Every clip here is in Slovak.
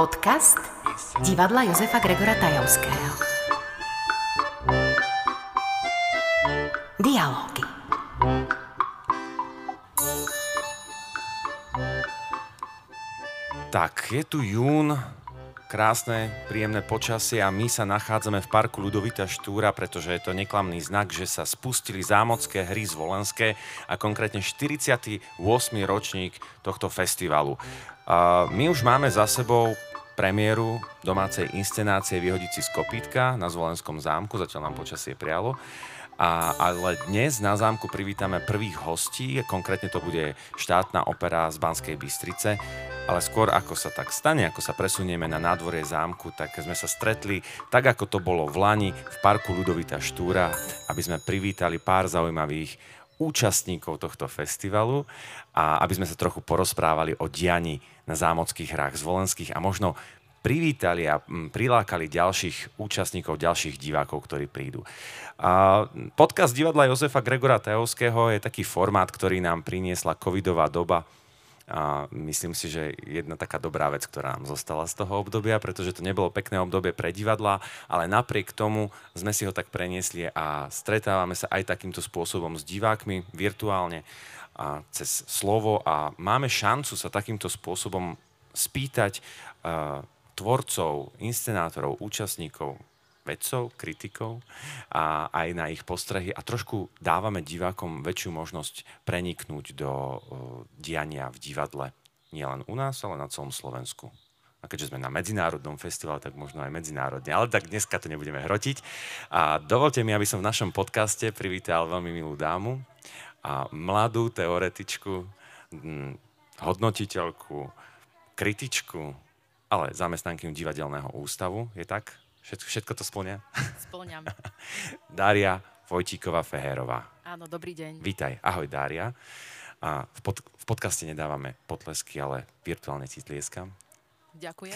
Podcast divadla Josefa Gregora Tajovského. Dialógy. Tak, je tu jún, krásne, príjemné počasie a my sa nachádzame v parku Ludovita Štúra, pretože je to neklamný znak, že sa spustili zámocké hry z Volenské a konkrétne 48. ročník tohto festivalu. A my už máme za sebou premiéru domácej inscenácie Vyhodiť si z kopítka na Zvolenskom zámku, zatiaľ nám počasie prialo. A, ale dnes na zámku privítame prvých hostí, konkrétne to bude štátna opera z Banskej Bystrice, ale skôr ako sa tak stane, ako sa presunieme na nádvorie zámku, tak sme sa stretli tak, ako to bolo v Lani v parku Ludovita Štúra, aby sme privítali pár zaujímavých účastníkov tohto festivalu a aby sme sa trochu porozprávali o diani na zámockých hrách zvolenských a možno privítali a mm, prilákali ďalších účastníkov, ďalších divákov, ktorí prídu. A podcast divadla Jozefa Gregora Tajovského je taký formát, ktorý nám priniesla covidová doba, a myslím si, že jedna taká dobrá vec, ktorá nám zostala z toho obdobia, pretože to nebolo pekné obdobie pre divadla, ale napriek tomu sme si ho tak preniesli a stretávame sa aj takýmto spôsobom s divákmi virtuálne a cez slovo. A máme šancu sa takýmto spôsobom spýtať uh, tvorcov, inscenátorov, účastníkov, vedcov, kritikov a aj na ich postrehy a trošku dávame divákom väčšiu možnosť preniknúť do diania v divadle. Nielen u nás, ale na celom Slovensku. A keďže sme na medzinárodnom festivale, tak možno aj medzinárodne. Ale tak dneska to nebudeme hrotiť. A dovolte mi, aby som v našom podcaste privítal veľmi milú dámu a mladú teoretičku, hodnotiteľku, kritičku, ale zamestnankyňu divadelného ústavu, je tak? Všetko, všetko to splňa? Splňam. Dária Vojtíková Fehérová. Áno, dobrý deň. Vítaj. Ahoj Dária. A v, pod, v podcaste nedávame potlesky, ale virtuálne ti tlieskam. Ďakujem.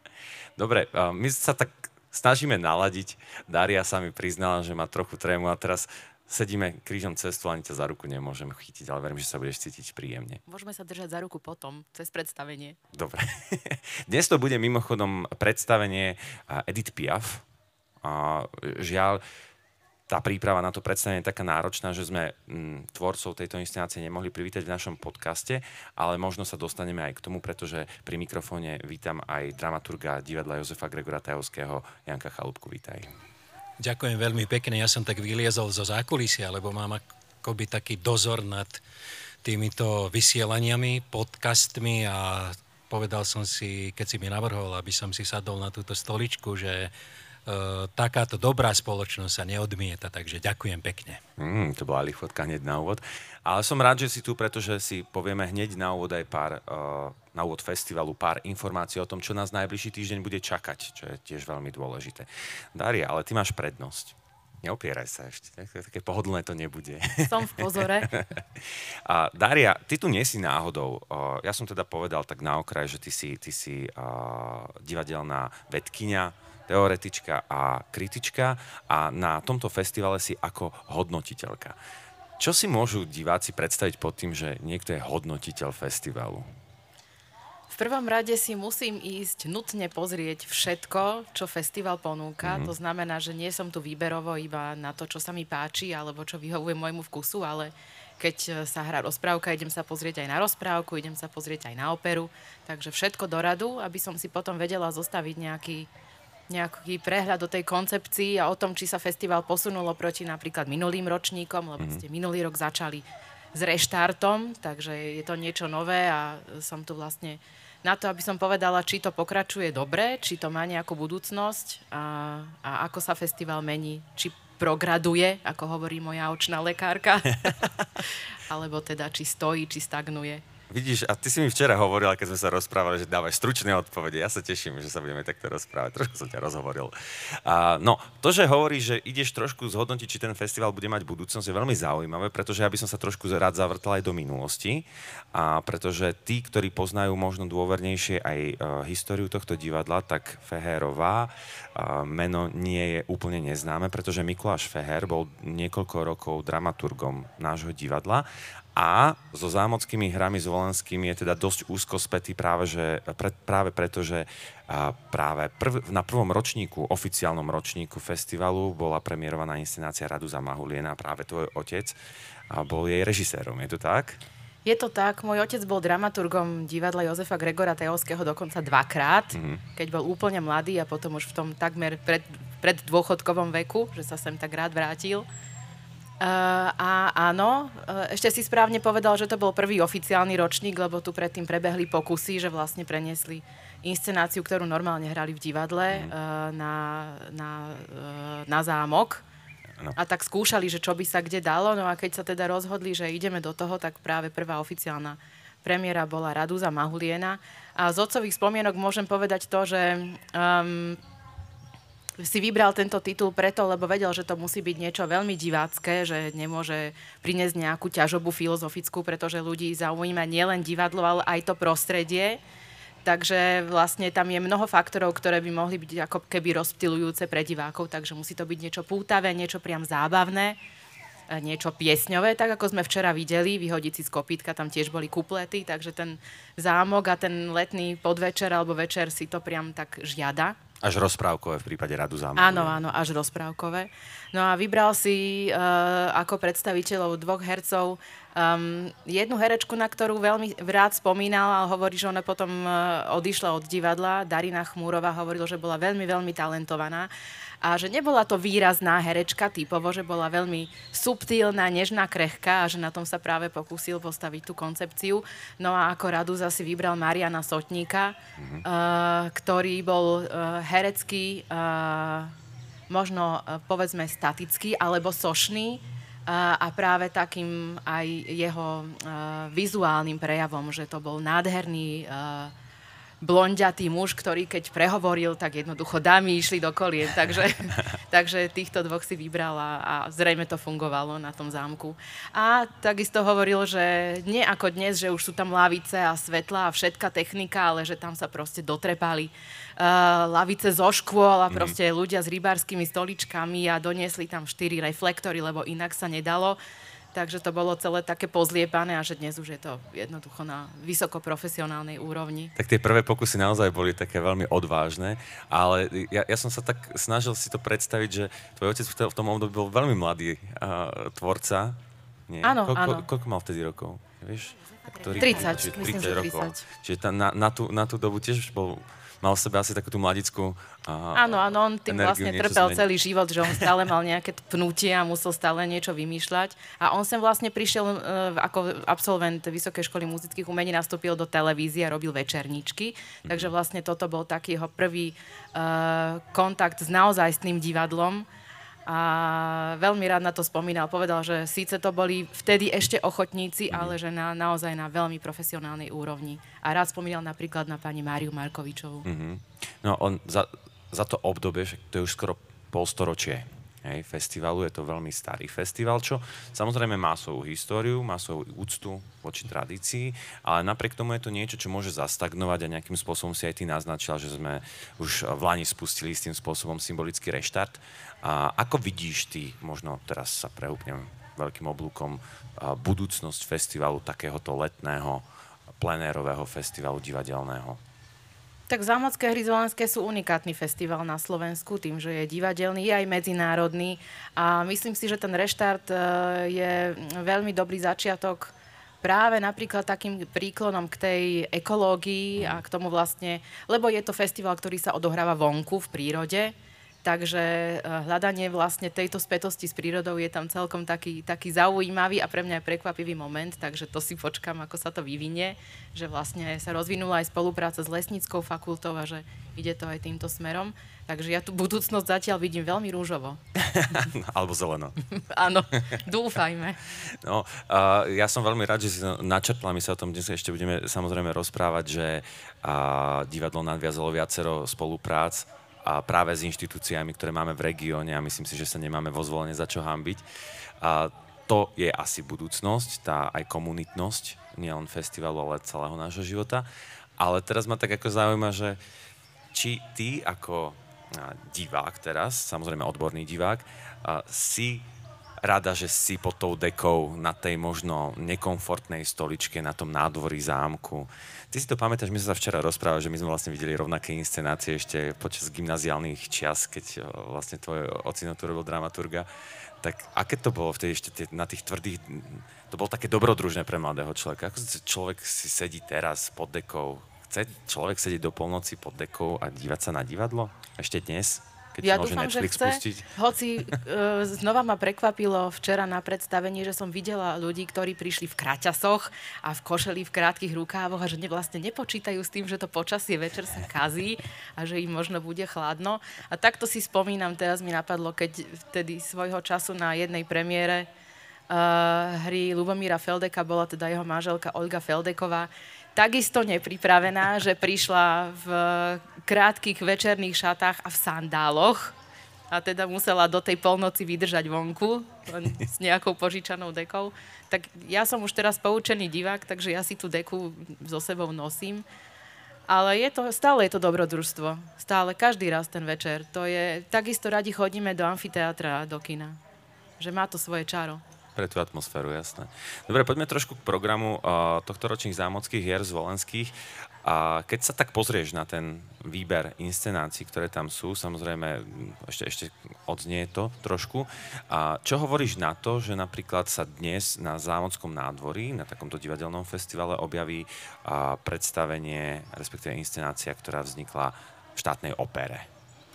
Dobre, my sa tak snažíme naladiť. Dária sa mi priznala, že má trochu trému a teraz sedíme krížom cestu, ani ťa za ruku nemôžem chytiť, ale verím, že sa budeš cítiť príjemne. Môžeme sa držať za ruku potom, cez predstavenie. Dobre. Dnes to bude mimochodom predstavenie Edith Piaf. A žiaľ, tá príprava na to predstavenie je taká náročná, že sme m, tvorcov tejto inscenácie nemohli privítať v našom podcaste, ale možno sa dostaneme aj k tomu, pretože pri mikrofóne vítam aj dramaturga divadla Jozefa Gregora Tajovského, Janka Chalúbku, vítaj. Ďakujem veľmi pekne. Ja som tak vyliezol zo zákulisia, lebo mám akoby taký dozor nad týmito vysielaniami, podcastmi a povedal som si, keď si mi navrhol, aby som si sadol na túto stoličku, že Uh, takáto dobrá spoločnosť sa neodmieta, takže ďakujem pekne. Mm, to bola lichotka hneď na úvod. Ale som rád, že si tu, pretože si povieme hneď na úvod aj pár, uh, na úvod festivalu pár informácií o tom, čo nás najbližší týždeň bude čakať, čo je tiež veľmi dôležité. Daria, ale ty máš prednosť. Neopieraj sa ešte, také pohodlné to nebude. Som v pozore. A Daria, ty tu nie si náhodou. Ja som teda povedal tak na okraj, že ty si, ty si divadelná vedkynia, teoretička a kritička a na tomto festivale si ako hodnotiteľka. Čo si môžu diváci predstaviť pod tým, že niekto je hodnotiteľ festivalu? Prvom rade si musím ísť nutne pozrieť všetko, čo festival ponúka. Mm-hmm. To znamená, že nie som tu výberovo iba na to, čo sa mi páči alebo čo vyhovuje môjmu vkusu, ale keď sa hrá rozprávka, idem sa pozrieť aj na rozprávku, idem sa pozrieť aj na operu. Takže všetko do radu, aby som si potom vedela zostaviť nejaký nejaký prehľad o tej koncepcii a o tom, či sa festival posunulo proti napríklad minulým ročníkom, lebo mm-hmm. ste minulý rok začali s reštartom, takže je to niečo nové a som tu vlastne na to, aby som povedala, či to pokračuje dobre, či to má nejakú budúcnosť a, a ako sa festival mení, či prograduje, ako hovorí moja očná lekárka, alebo teda či stojí, či stagnuje. Vidíš, a ty si mi včera hovorila, keď sme sa rozprávali, že dávaj stručné odpovede. Ja sa teším, že sa budeme takto rozprávať. Trošku som ťa rozhovoril. A, no, to, že hovoríš, že ideš trošku zhodnotiť, či ten festival bude mať budúcnosť, je veľmi zaujímavé, pretože ja by som sa trošku rád zavrtal aj do minulosti. A pretože tí, ktorí poznajú možno dôvernejšie aj uh, históriu tohto divadla, tak Feherová uh, meno nie je úplne neznáme, pretože Mikuláš Feher bol niekoľko rokov dramaturgom nášho divadla a so zámockými hrami s Volenskými je teda dosť úzko spätý práve, že, pre, práve preto, že a práve prv, na prvom ročníku, oficiálnom ročníku festivalu bola premiérovaná inscenácia Raduza Mahuliena, práve tvoj otec a bol jej režisérom, je to tak? Je to tak, môj otec bol dramaturgom divadla Jozefa Gregora Tajovského dokonca dvakrát, mm-hmm. keď bol úplne mladý a potom už v tom takmer pred, pred dôchodkovom veku, že sa sem tak rád vrátil. Uh, a áno, uh, ešte si správne povedal, že to bol prvý oficiálny ročník, lebo tu predtým prebehli pokusy, že vlastne preniesli inscenáciu, ktorú normálne hrali v divadle, mm. uh, na, na, uh, na zámok. No. A tak skúšali, že čo by sa kde dalo. No a keď sa teda rozhodli, že ideme do toho, tak práve prvá oficiálna premiéra bola Radúza Mahuliena. A z otcových spomienok môžem povedať to, že um, si vybral tento titul preto, lebo vedel, že to musí byť niečo veľmi divácké, že nemôže priniesť nejakú ťažobu filozofickú, pretože ľudí zaujíma nielen divadlo, ale aj to prostredie. Takže vlastne tam je mnoho faktorov, ktoré by mohli byť ako keby rozptilujúce pre divákov, takže musí to byť niečo pútavé, niečo priam zábavné, niečo piesňové, tak ako sme včera videli, vyhodiť si z kopítka, tam tiež boli kuplety, takže ten zámok a ten letný podvečer alebo večer si to priam tak žiada. Až rozprávkové v prípade Radu zámku. Áno, áno, až rozprávkové. No a vybral si uh, ako predstaviteľov dvoch hercov um, jednu herečku, na ktorú veľmi rád spomínal a hovorí, že ona potom uh, odišla od divadla. Darina Chmúrová hovorila, že bola veľmi, veľmi talentovaná a že nebola to výrazná herečka typovo, že bola veľmi subtilná, nežná, krehká a že na tom sa práve pokúsil postaviť tú koncepciu. No a ako radu zase vybral Mariana Sotníka, mm-hmm. uh, ktorý bol uh, herecký, uh, možno uh, povedzme statický alebo sošný, a, a práve takým aj jeho uh, vizuálnym prejavom, že to bol nádherný blondiatý muž, ktorý keď prehovoril, tak jednoducho dámy išli do kolien. Takže, takže týchto dvoch si vybrala a zrejme to fungovalo na tom zámku. A takisto hovoril, že nie ako dnes, že už sú tam lavice a svetla a všetká technika, ale že tam sa proste dotrepali uh, lavice zo škôl a mhm. proste mm. ľudia s rybárskymi stoličkami a doniesli tam štyri reflektory, lebo inak sa nedalo. Takže to bolo celé také pozliepané a že dnes už je to jednoducho na vysokoprofesionálnej úrovni. Tak tie prvé pokusy naozaj boli také veľmi odvážne, ale ja, ja som sa tak snažil si to predstaviť, že tvoj otec v tom období bol veľmi mladý uh, tvorca. Nie? Áno, Ko, áno. Ko, koľko mal vtedy rokov? Vieš? Ktorý, 30, čiže 30 myslím, rokov. 30. Čiže tá, na, na, tú, na tú dobu tiež bol mal v sebe asi takú tú mladickú uh, Áno, áno, on tým vlastne trpel zmeniť. celý život, že on stále mal nejaké pnutie a musel stále niečo vymýšľať. A on sem vlastne prišiel uh, ako absolvent Vysokej školy muzických umení, nastúpil do televízie a robil večerníčky. Mm-hmm. Takže vlastne toto bol taký jeho prvý uh, kontakt s naozajstným divadlom a veľmi rád na to spomínal. Povedal, že síce to boli vtedy ešte ochotníci, mm. ale že na, naozaj na veľmi profesionálnej úrovni. A rád spomínal napríklad na pani Máriu Markovičovú. Mm-hmm. No on za, za to obdobie, že to je už skoro polstoročie hej, festivalu, je to veľmi starý festival, čo samozrejme má svoju históriu, má svoju úctu voči tradícii, ale napriek tomu je to niečo, čo môže zastagnovať a nejakým spôsobom si aj ty naznačila, že sme už v Lani spustili s tým spôsobom symbolický reštart a ako vidíš ty, možno teraz sa preúpnem veľkým oblúkom, budúcnosť festivalu takéhoto letného, plenérového festivalu divadelného? Tak Zámodské hry Zvolenské sú unikátny festival na Slovensku, tým, že je divadelný, je aj medzinárodný. A myslím si, že ten reštart e, je veľmi dobrý začiatok práve napríklad takým príklonom k tej ekológii a k tomu vlastne, lebo je to festival, ktorý sa odohráva vonku v prírode, Takže eh, hľadanie vlastne tejto spätosti s prírodou je tam celkom taký, taký zaujímavý a pre mňa aj prekvapivý moment, takže to si počkam, ako sa to vyvinie, že vlastne sa rozvinula aj spolupráca s lesníckou fakultou a že ide to aj týmto smerom. Takže ja tu budúcnosť zatiaľ vidím veľmi rúžovo. Alebo zeleno. Áno, dúfajme. No, uh, ja som veľmi rád, že si načrtla, my sa o tom dnes ešte budeme samozrejme rozprávať, že uh, divadlo nadviazalo viacero spoluprác a práve s inštitúciami, ktoré máme v regióne a myslím si, že sa nemáme vo zvolenie za čo hambiť. A to je asi budúcnosť, tá aj komunitnosť, nielen festivalu, ale celého nášho života. Ale teraz ma tak ako zaujíma, že či ty ako divák teraz, samozrejme odborný divák, si rada, že si pod tou dekou na tej možno nekomfortnej stoličke na tom nádvorí zámku. Ty si to pamätáš, my sme sa včera rozprávali, že my sme vlastne videli rovnaké inscenácie ešte počas gymnaziálnych čias, keď vlastne tvoj ocino tu robil dramaturga. Tak aké to bolo vtedy ešte tie, na tých tvrdých... To bolo také dobrodružné pre mladého človeka. Ako človek si sedí teraz pod dekou? Chce človek sedieť do polnoci pod dekou a dívať sa na divadlo? Ešte dnes? Keď ja môže dúfam, Netflix že chce. pustiť. Hoci e, znova ma prekvapilo včera na predstavení, že som videla ľudí, ktorí prišli v kraťasoch a v košeli v krátkých rukávoch a že ne, vlastne nepočítajú s tým, že to počasie večer sa kazí a že im možno bude chladno. A takto si spomínam, teraz mi napadlo, keď vtedy svojho času na jednej premiére uh, hry Lubomíra Feldeka bola teda jeho manželka Olga Feldeková, takisto nepripravená, že prišla v krátkých večerných šatách a v sandáloch a teda musela do tej polnoci vydržať vonku len s nejakou požičanou dekou. Tak ja som už teraz poučený divák, takže ja si tú deku so sebou nosím. Ale je to, stále je to dobrodružstvo. Stále, každý raz ten večer. To je, takisto radi chodíme do amfiteátra, do kina. Že má to svoje čaro. Pre tú atmosféru, jasné. Dobre, poďme trošku k programu uh, tohto ročných zámockých hier z Volenských. A keď sa tak pozrieš na ten výber inscenácií, ktoré tam sú, samozrejme ešte, ešte odznie to trošku. A čo hovoríš na to, že napríklad sa dnes na Zámockom nádvorí, na takomto divadelnom festivale objaví a, predstavenie, respektíve inscenácia, ktorá vznikla v štátnej opere?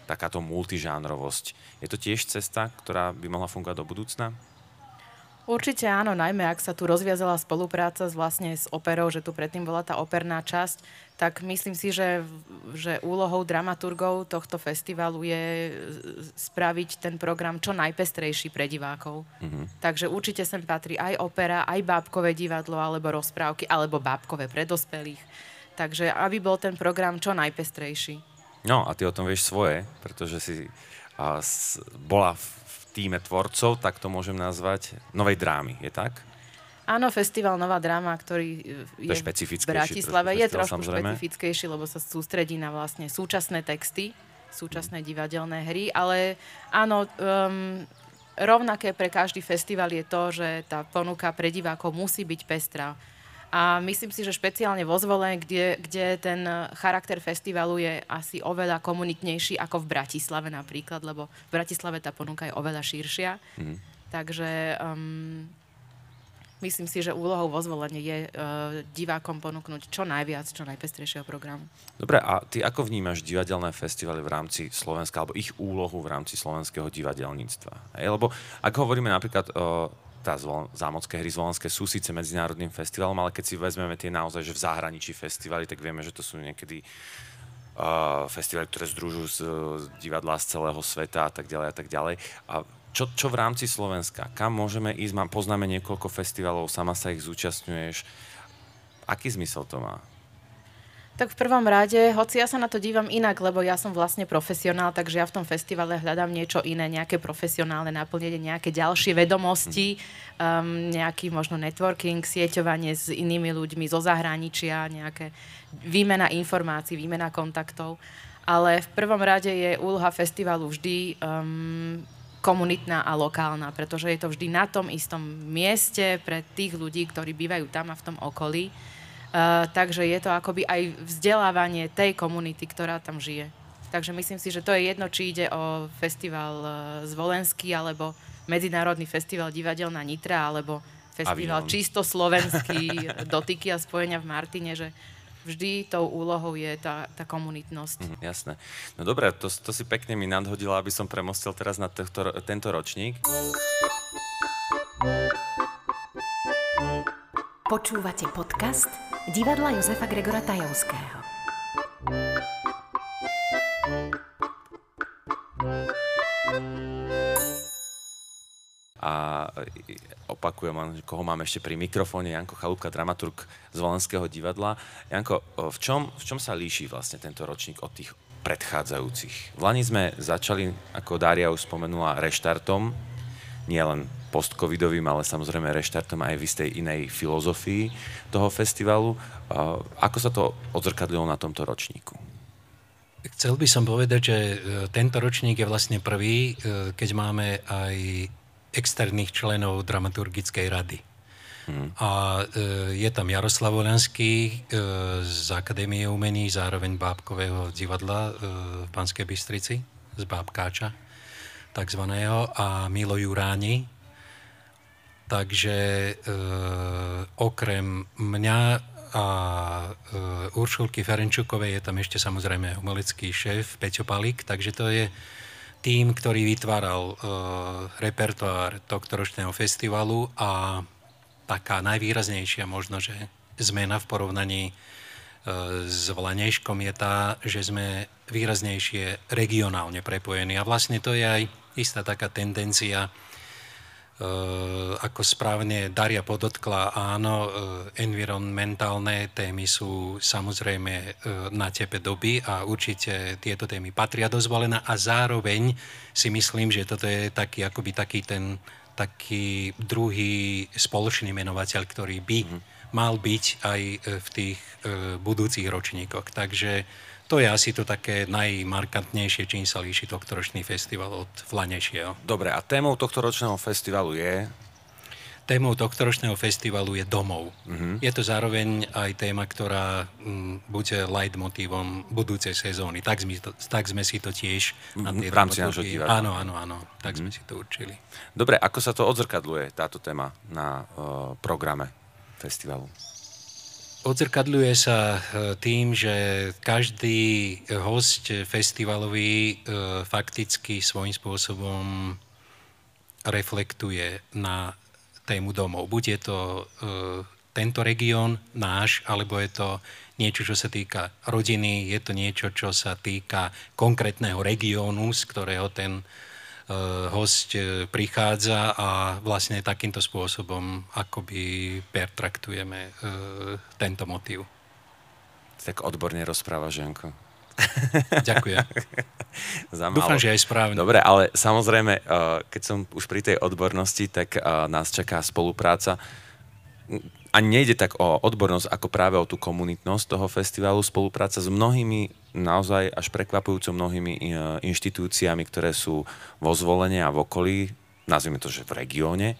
Takáto multižánrovosť. Je to tiež cesta, ktorá by mohla fungovať do budúcna? Určite áno, najmä ak sa tu rozviazala spolupráca s, vlastne s operou, že tu predtým bola tá operná časť, tak myslím si, že, že úlohou dramaturgov tohto festivalu je spraviť ten program čo najpestrejší pre divákov. Mm-hmm. Takže určite sem patrí aj opera, aj bábkové divadlo, alebo rozprávky, alebo bábkové pre dospelých. Takže aby bol ten program čo najpestrejší. No a ty o tom vieš svoje, pretože si a, s, bola v týme tvorcov, tak to môžem nazvať, novej drámy, je tak? Áno, festival Nová dráma, ktorý je, je v Bratislave, je trošku samozrejme. špecifickejší, lebo sa sústredí na vlastne súčasné texty, súčasné divadelné hry, ale áno, um, rovnaké pre každý festival je to, že tá ponuka pre divákov musí byť pestrá a myslím si, že špeciálne vo Zvole, kde, kde ten charakter festivalu je asi oveľa komunitnejší ako v Bratislave napríklad, lebo v Bratislave tá ponuka je oveľa širšia. Mm. Takže um, myslím si, že úlohou vo zvolenie je uh, divákom ponúknuť čo najviac, čo najpestrejšieho programu. Dobre, a ty ako vnímaš divadelné festivaly v rámci Slovenska, alebo ich úlohu v rámci slovenského divadelníctva? Hej, lebo ak hovoríme napríklad uh, tá zvol, zámocké hry zvolenské sú síce medzinárodným festivalom, ale keď si vezmeme tie naozaj, že v zahraničí festivaly, tak vieme, že to sú niekedy uh, festivaly, ktoré združujú z, z divadla z celého sveta a tak ďalej a tak ďalej. A čo, čo v rámci Slovenska? Kam môžeme ísť? Mám, poznáme niekoľko festivalov, sama sa ich zúčastňuješ. Aký zmysel to má? Tak v prvom rade, hoci ja sa na to dívam inak, lebo ja som vlastne profesionál, takže ja v tom festivale hľadám niečo iné, nejaké profesionálne naplnenie, nejaké ďalšie vedomosti, um, nejaký možno networking, sieťovanie s inými ľuďmi zo zahraničia, nejaké výmena informácií, výmena kontaktov. Ale v prvom rade je úloha festivalu vždy um, komunitná a lokálna, pretože je to vždy na tom istom mieste pre tých ľudí, ktorí bývajú tam a v tom okolí. Uh, takže je to akoby aj vzdelávanie tej komunity, ktorá tam žije. Takže myslím si, že to je jedno, či ide o festival uh, Zvolenský, alebo Medzinárodný festival divadel na Nitra, alebo festival Avion. čisto slovenský dotyky a spojenia v Martine, že vždy tou úlohou je tá, tá komunitnosť. Mm, jasné. No dobré, to, to si pekne mi nadhodila, aby som premostil teraz na tohto, tento ročník. Počúvate podcast divadla Jozefa Gregora Tajovského. A opakujem, koho mám ešte pri mikrofóne, Janko Chalúbka, dramaturg z Volenského divadla. Janko, v čom, v čom sa líši vlastne tento ročník od tých predchádzajúcich? V Lani sme začali, ako Dária už spomenula, reštartom, nielen post-covidovým, ale samozrejme reštartom aj v istej inej filozofii toho festivalu. Ako sa to odzrkadlilo na tomto ročníku? Chcel by som povedať, že e, tento ročník je vlastne prvý, e, keď máme aj externých členov dramaturgickej rady. Hmm. A e, je tam Jaroslav Volanský e, z Akadémie umení, zároveň Bábkového divadla v Banskej Bystrici, z Bábkáča takzvaného, a Milo Juráni. Takže e, okrem mňa a e, Uršulky Ferenčukovej je tam ešte samozrejme umelecký šéf Peťo Palik, takže to je tým, ktorý vytváral e, repertoár tohto ročného festivalu a taká najvýraznejšia možno, že zmena v porovnaní s Vlanejškom je tá, že sme výraznejšie regionálne prepojení. A vlastne to je aj istá taká tendencia, ako správne Daria podotkla, áno, e, environmentálne témy sú samozrejme na tepe doby a určite tieto témy patria do zvolená a zároveň si myslím, že toto je taký, akoby taký ten taký druhý spoločný menovateľ, ktorý by mm. mal byť aj v tých budúcich ročníkoch. Takže to je asi to také najmarkantnejšie, čím sa líši tohtoročný festival od flanejšieho. Dobre, a témou tohto ročného festivalu je Témou tohtoročného festivalu je domov. Uh-huh. Je to zároveň aj téma, ktorá m, mm, bude leitmotívom budúcej sezóny. Tak sme, to, tak sme si to tiež na V rámci nášho divadla. Áno, áno, áno. Tak uh-huh. sme si to určili. Dobre, ako sa to odzrkadluje, táto téma na uh, programe festivalu? Odzrkadľuje sa e, tým, že každý host festivalový e, fakticky svojím spôsobom reflektuje na tému domov. Buď je to e, tento región náš, alebo je to niečo, čo sa týka rodiny, je to niečo, čo sa týka konkrétneho regiónu, z ktorého ten e, host e, prichádza a vlastne takýmto spôsobom akoby pertraktujeme e, tento motív. Tak odborne rozpráva, Žianko. Ďakujem. Dúfam, že aj správne. Dobre, ale samozrejme, eh, keď som už pri tej odbornosti, tak eh, nás čaká spolupráca. A nejde tak o odbornosť, ako práve o tú komunitnosť toho festivalu, spolupráca s mnohými, naozaj až prekvapujúco mnohými eh, inštitúciami, ktoré sú vo zvolenie a v okolí, nazvime to, že v regióne.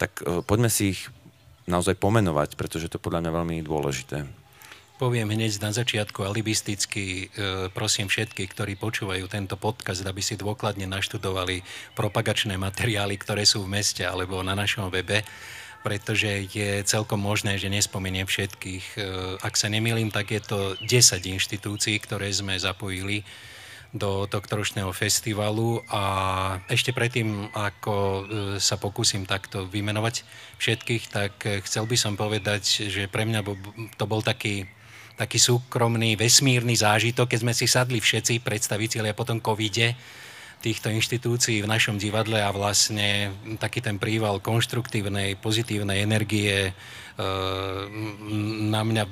Tak poďme si ich naozaj pomenovať, pretože to podľa mňa veľmi dôležité. Poviem hneď na začiatku alibisticky, e, prosím všetkých, ktorí počúvajú tento podcast, aby si dôkladne naštudovali propagačné materiály, ktoré sú v meste alebo na našom webe, pretože je celkom možné, že nespomeniem všetkých. E, ak sa nemýlim, tak je to 10 inštitúcií, ktoré sme zapojili do tohto ročného festivalu a ešte predtým, ako e, sa pokúsim takto vymenovať všetkých, tak chcel by som povedať, že pre mňa to bol taký taký súkromný, vesmírny zážitok, keď sme si sadli všetci predstaviteľi a potom covide týchto inštitúcií v našom divadle a vlastne taký ten príval konštruktívnej, pozitívnej energie e, na mňa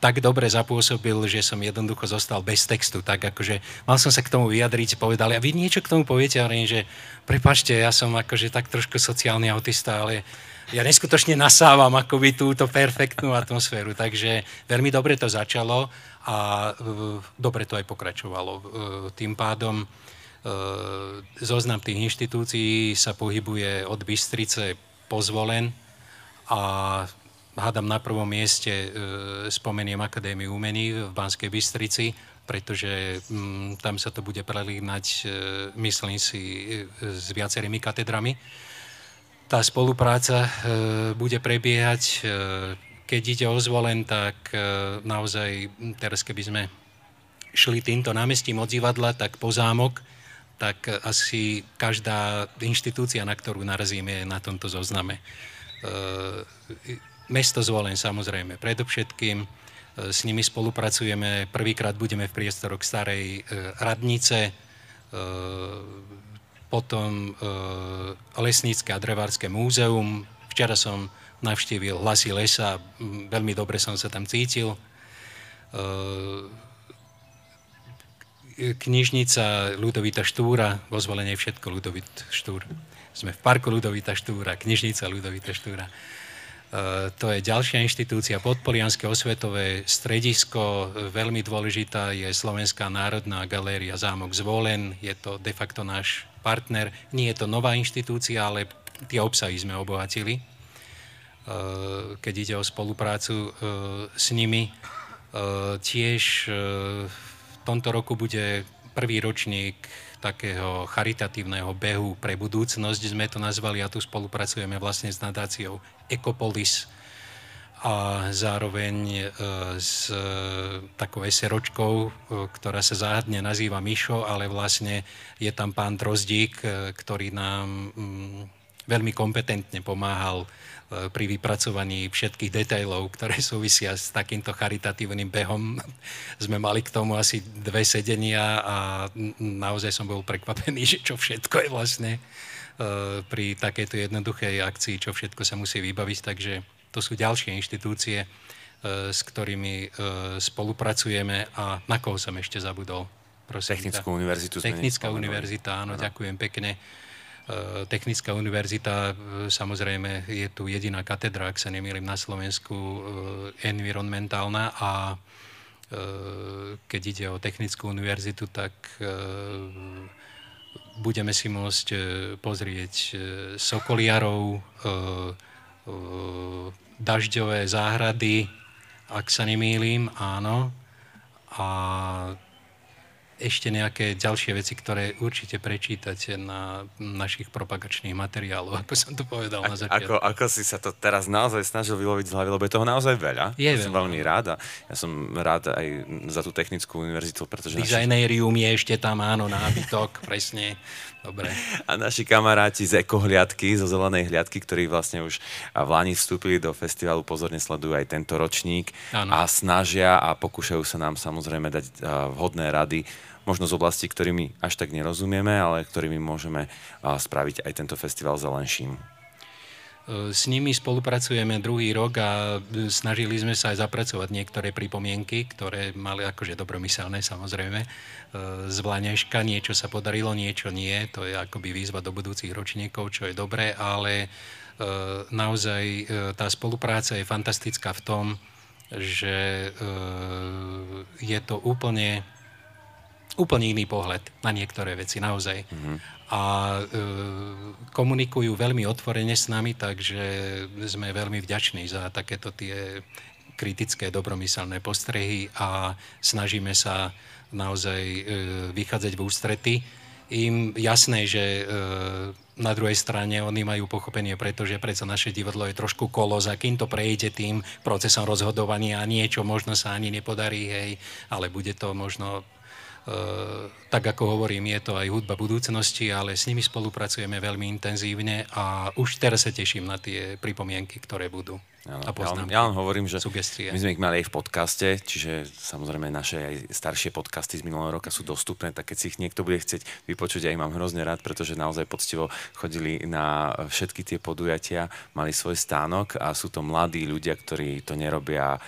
tak dobre zapôsobil, že som jednoducho zostal bez textu. Tak akože mal som sa k tomu vyjadriť, povedali, a vy niečo k tomu poviete, ale že prepačte, ja som akože tak trošku sociálny autista, ale ja neskutočne nasávam akoby túto perfektnú atmosféru. Takže veľmi dobre to začalo a uh, dobre to aj pokračovalo. Uh, tým pádom zoznam tých inštitúcií sa pohybuje od Bystrice pozvolen a hádam na prvom mieste spomeniem Akadémiu umení v Banskej Bystrici, pretože um, tam sa to bude prelínať, myslím si, s viacerými katedrami tá spolupráca e, bude prebiehať. E, keď ide o zvolen, tak e, naozaj teraz keby sme šli týmto námestím od divadla, tak po zámok, tak asi každá inštitúcia, na ktorú narazíme, je na tomto zozname. Mesto zvolen samozrejme predovšetkým, s nimi spolupracujeme, prvýkrát budeme v priestoroch starej radnice, potom e, Lesnícke a Drevárske múzeum. Včera som navštívil Hlasy lesa, veľmi dobre som sa tam cítil. E, knižnica Ludovita Štúra, vo zvolenie všetko Ludovit Štúr. Sme v parku Ludovita Štúra, knižnica Ludovita Štúra. E, to je ďalšia inštitúcia, Podpolianské osvetové stredisko. Veľmi dôležitá je Slovenská národná galéria Zámok Zvolen. Je to de facto náš partner. Nie je to nová inštitúcia, ale tie obsahy sme obohatili. Keď ide o spoluprácu s nimi, tiež tomto roku bude prvý ročník takého charitatívneho behu pre budúcnosť, sme to nazvali a tu spolupracujeme vlastne s nadáciou Ecopolis, a zároveň e, s e, takou eseročkou, e, ktorá sa záhadne nazýva Mišo, ale vlastne je tam pán Drozdík, ktorý nám mm, veľmi kompetentne pomáhal pri vypracovaní všetkých detailov, ktoré súvisia s takýmto charitatívnym behom. Sme mali k tomu asi dve sedenia a naozaj som bol prekvapený, že čo všetko je vlastne pri takejto jednoduchej akcii, čo všetko sa musí vybaviť, takže to sú ďalšie inštitúcie, e, s ktorými e, spolupracujeme a na koho som ešte zabudol. Prosím, Technickú univerzitu. Technická univerzita, áno, ano. ďakujem pekne. E, Technická univerzita, samozrejme, je tu jediná katedra, ak sa nemýlim, na Slovensku, environmentálna a keď ide o Technickú univerzitu, tak budeme si môcť pozrieť Sokoliarov, dažďové záhrady, ak sa nemýlim, áno. A ešte nejaké ďalšie veci, ktoré určite prečítate na našich propagačných materiáloch, ako som to povedal na začiatku. Ako, ako si sa to teraz naozaj snažil vyloviť z hlavy, lebo je toho naozaj veľa. Je ja veľa. som veľmi rád a ja som rád aj za tú technickú univerzitu, pretože... Dizajnérium naši... je ešte tam, áno, nábytok, presne. Dobre. A naši kamaráti z ekohliadky, zo zelenej hliadky, ktorí vlastne už v Lani vstúpili do festivalu, pozorne sledujú aj tento ročník ano. a snažia a pokúšajú sa nám samozrejme dať vhodné rady možno z oblasti, ktorými až tak nerozumieme, ale ktorými môžeme spraviť aj tento festival zelenším. E, s nimi spolupracujeme druhý rok a snažili sme sa aj zapracovať niektoré pripomienky, ktoré mali akože dobromyselné samozrejme. E, z Vlaňaška niečo sa podarilo, niečo nie. To je akoby výzva do budúcich ročníkov, čo je dobré, ale e, naozaj tá spolupráca je fantastická v tom, že je to úplne úplne iný pohľad na niektoré veci, naozaj. Mm-hmm. A e, komunikujú veľmi otvorene s nami, takže sme veľmi vďační za takéto tie kritické, dobromyselné postrehy a snažíme sa naozaj e, vychádzať v ústrety. Im jasné, že e, na druhej strane oni majú pochopenie, pretože predsa naše divadlo je trošku kolos a kým to prejde tým procesom rozhodovania a niečo možno sa ani nepodarí, hej, ale bude to možno tak ako hovorím, je to aj hudba budúcnosti, ale s nimi spolupracujeme veľmi intenzívne a už teraz sa teším na tie pripomienky, ktoré budú. Ano, a ja, len, ja len hovorím, že sugestie. my sme ich mali aj v podcaste, čiže samozrejme naše aj staršie podcasty z minulého roka sú dostupné, tak keď si ich niekto bude chcieť vypočuť, ja ich mám hrozne rád, pretože naozaj poctivo chodili na všetky tie podujatia, mali svoj stánok a sú to mladí ľudia, ktorí to nerobia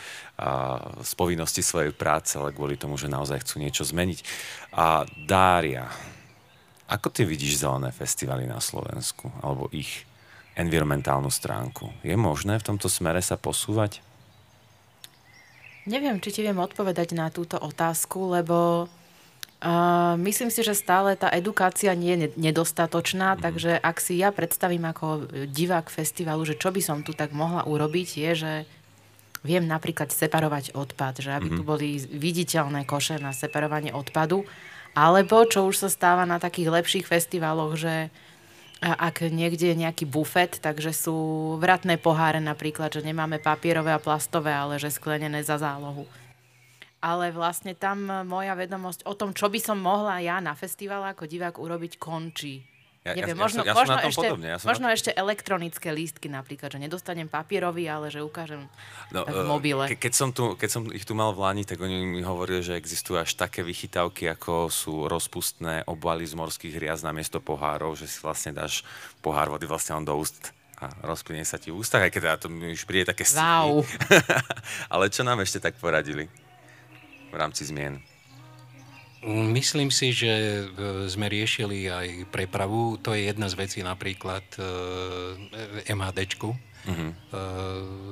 z povinnosti svojej práce, ale kvôli tomu, že naozaj chcú niečo zmeniť. A Dária, ako ty vidíš zelené festivaly na Slovensku, alebo ich environmentálnu stránku. Je možné v tomto smere sa posúvať? Neviem, či ti viem odpovedať na túto otázku, lebo uh, myslím si, že stále tá edukácia nie je nedostatočná, mm. takže ak si ja predstavím ako divák festivalu, že čo by som tu tak mohla urobiť, je, že viem napríklad separovať odpad, že aby mm. tu boli viditeľné koše na separovanie odpadu, alebo čo už sa stáva na takých lepších festivaloch, že ak niekde je nejaký bufet, takže sú vratné poháre napríklad, že nemáme papierové a plastové, ale že sklenené za zálohu. Ale vlastne tam moja vedomosť o tom, čo by som mohla ja na festivale ako divák urobiť, končí. Ja, Neviem, ja, možno, ja, ja možno, ešte, Ja možno na... ešte elektronické lístky napríklad, že nedostanem papierový, ale že ukážem no, v mobile. Ke, keď, som tu, keď som ich tu mal v Lani, tak oni mi hovorili, že existujú až také vychytávky, ako sú rozpustné obaly z morských riaz na miesto pohárov, že si vlastne dáš pohár vody vlastne on do úst a rozplynie sa ti v ústach, aj keď to už príde také wow. ale čo nám ešte tak poradili v rámci zmien? Myslím si, že e, sme riešili aj prepravu. To je jedna z vecí napríklad e, MHDčku, uh-huh. E,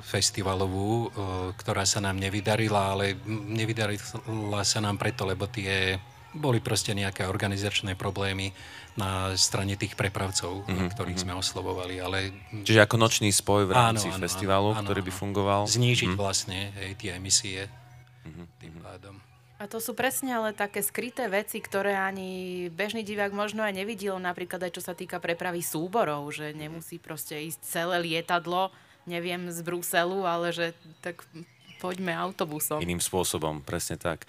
festivalovú, ktorá sa nám nevydarila, ale nevydarila sa nám preto, lebo tie boli proste nejaké organizačné problémy na strane tých prepravcov, mm-hmm. ktorých sme oslovovali. Ale... Čiže ako nočný spoj v rámci áno, áno, festivalu, áno, ktorý by fungoval? Znížiť mm. vlastne hej, tie emisie mm-hmm. tým pádom. A to sú presne ale také skryté veci, ktoré ani bežný divák možno aj nevidel, napríklad aj čo sa týka prepravy súborov, že nemusí proste ísť celé lietadlo, neviem, z Bruselu, ale že tak poďme autobusom. Iným spôsobom, presne tak.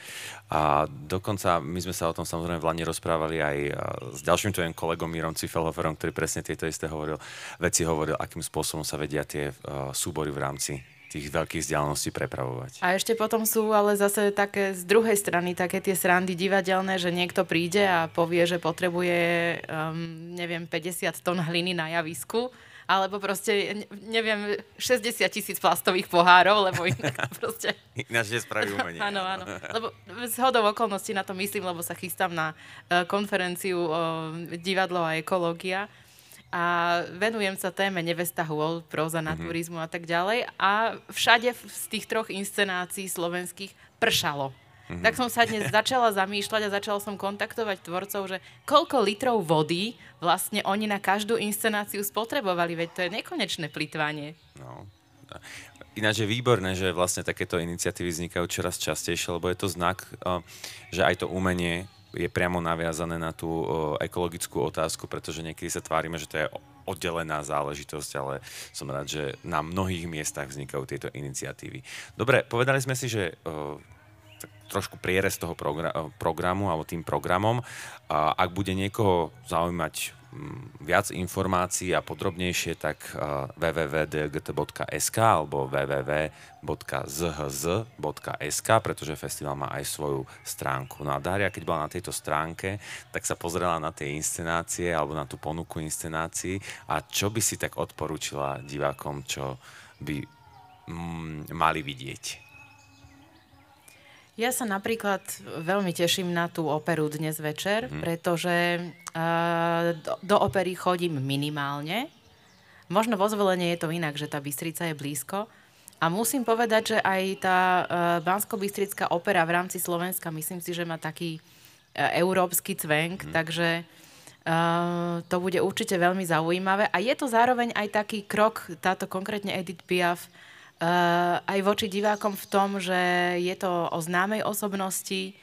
A dokonca my sme sa o tom samozrejme v Lani rozprávali aj s ďalším tvojim kolegom Mírom Cifelhoferom, ktorý presne tieto isté hovoril, veci hovoril, akým spôsobom sa vedia tie uh, súbory v rámci tých veľkých vzdialeností prepravovať. A ešte potom sú ale zase také z druhej strany také tie srandy divadelné, že niekto príde a povie, že potrebuje, um, neviem, 50 tón hliny na javisku alebo proste, neviem, 60 tisíc plastových pohárov, lebo inak proste... Ináč nespraví umenie. áno, áno. Lebo z hodou okolností na to myslím, lebo sa chystám na uh, konferenciu o divadlo a ekológia a venujem sa téme nevesta hôl, próza na mm-hmm. turizmu a tak ďalej. A všade z tých troch inscenácií slovenských pršalo. Mm-hmm. Tak som sa dnes začala zamýšľať a začala som kontaktovať tvorcov, že koľko litrov vody vlastne oni na každú inscenáciu spotrebovali, veď to je nekonečné plitvanie. No. Ináč je výborné, že vlastne takéto iniciatívy vznikajú čoraz častejšie, lebo je to znak, že aj to umenie je priamo naviazané na tú ekologickú otázku, pretože niekedy sa tvárime, že to je oddelená záležitosť, ale som rád, že na mnohých miestach vznikajú tieto iniciatívy. Dobre, povedali sme si, že trošku prierez toho programu alebo tým programom. A ak bude niekoho zaujímať viac informácií a podrobnejšie, tak www.dgt.sk alebo www.zhz.sk, pretože festival má aj svoju stránku. No a Daria, keď bola na tejto stránke, tak sa pozrela na tie inscenácie alebo na tú ponuku inscenácií a čo by si tak odporúčila divákom, čo by mm, mali vidieť? Ja sa napríklad veľmi teším na tú operu dnes večer, mm. pretože uh, do, do opery chodím minimálne. Možno vo zvolenie je to inak, že tá Bystrica je blízko. A musím povedať, že aj tá uh, Bansko-Bystrická opera v rámci Slovenska, myslím si, že má taký uh, európsky cvenk, mm. takže uh, to bude určite veľmi zaujímavé. A je to zároveň aj taký krok, táto konkrétne Edith Piaf, Uh, aj voči divákom v tom, že je to o známej osobnosti,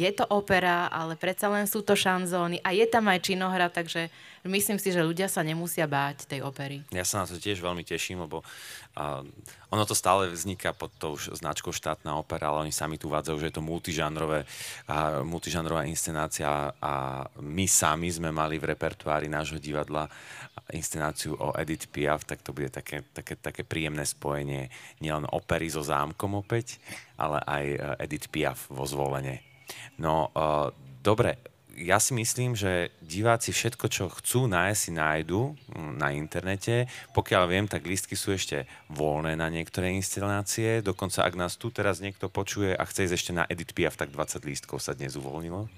je to opera, ale predsa len sú to šanzóny a je tam aj činohra, takže myslím si, že ľudia sa nemusia báť tej opery. Ja sa na to tiež veľmi teším, lebo uh, ono to stále vzniká pod tou značkou štátna opera, ale oni sami tu vádzajú, že je to multižánrové, uh, multižánrová inscenácia a my sami sme mali v repertoári nášho divadla inscenáciu o Edith Piaf, tak to bude také, také, také príjemné spojenie nielen opery so zámkom opäť, ale aj e, Edith Piaf vo zvolenie. No, uh, dobre, ja si myslím, že diváci všetko, čo chcú nájsť, si nájdu mm, na internete. Pokiaľ viem, tak lístky sú ešte voľné na niektoré inscenácie. Dokonca, ak nás tu teraz niekto počuje a chce ísť ešte na Edit Piaf, tak 20 lístkov sa dnes uvoľnilo.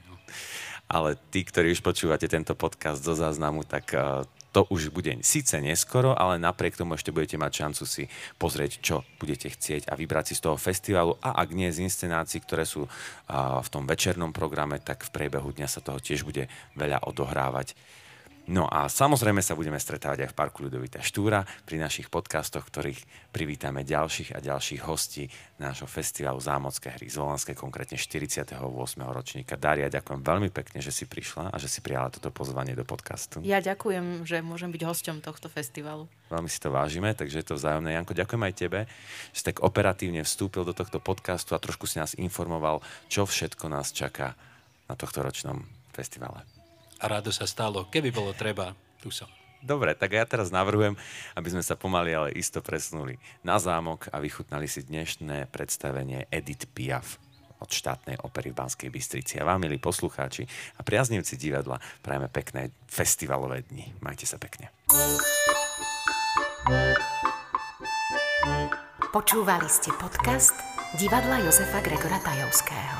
Ale tí, ktorí už počúvate tento podcast zo záznamu, tak uh, to už bude síce neskoro, ale napriek tomu ešte budete mať šancu si pozrieť, čo budete chcieť a vybrať si z toho festivalu a ak nie z inscenácií, ktoré sú v tom večernom programe, tak v priebehu dňa sa toho tiež bude veľa odohrávať. No a samozrejme sa budeme stretávať aj v Parku Ľudovita Štúra pri našich podcastoch, ktorých privítame ďalších a ďalších hostí nášho festivalu Zámocké hry z Volanské, konkrétne 48. ročníka. Daria, ďakujem veľmi pekne, že si prišla a že si prijala toto pozvanie do podcastu. Ja ďakujem, že môžem byť hosťom tohto festivalu. Veľmi si to vážime, takže je to vzájomné. Janko, ďakujem aj tebe, že si tak operatívne vstúpil do tohto podcastu a trošku si nás informoval, čo všetko nás čaká na tohto ročnom festivale a rádo sa stalo. Keby bolo treba, tu som. Dobre, tak ja teraz navrhujem, aby sme sa pomaly, ale isto presnuli na zámok a vychutnali si dnešné predstavenie Edith Piaf od štátnej opery v Banskej Bystrici. A vám, milí poslucháči a priaznivci divadla, prajeme pekné festivalové dni. Majte sa pekne. Počúvali ste podcast divadla Jozefa Gregora Tajovského.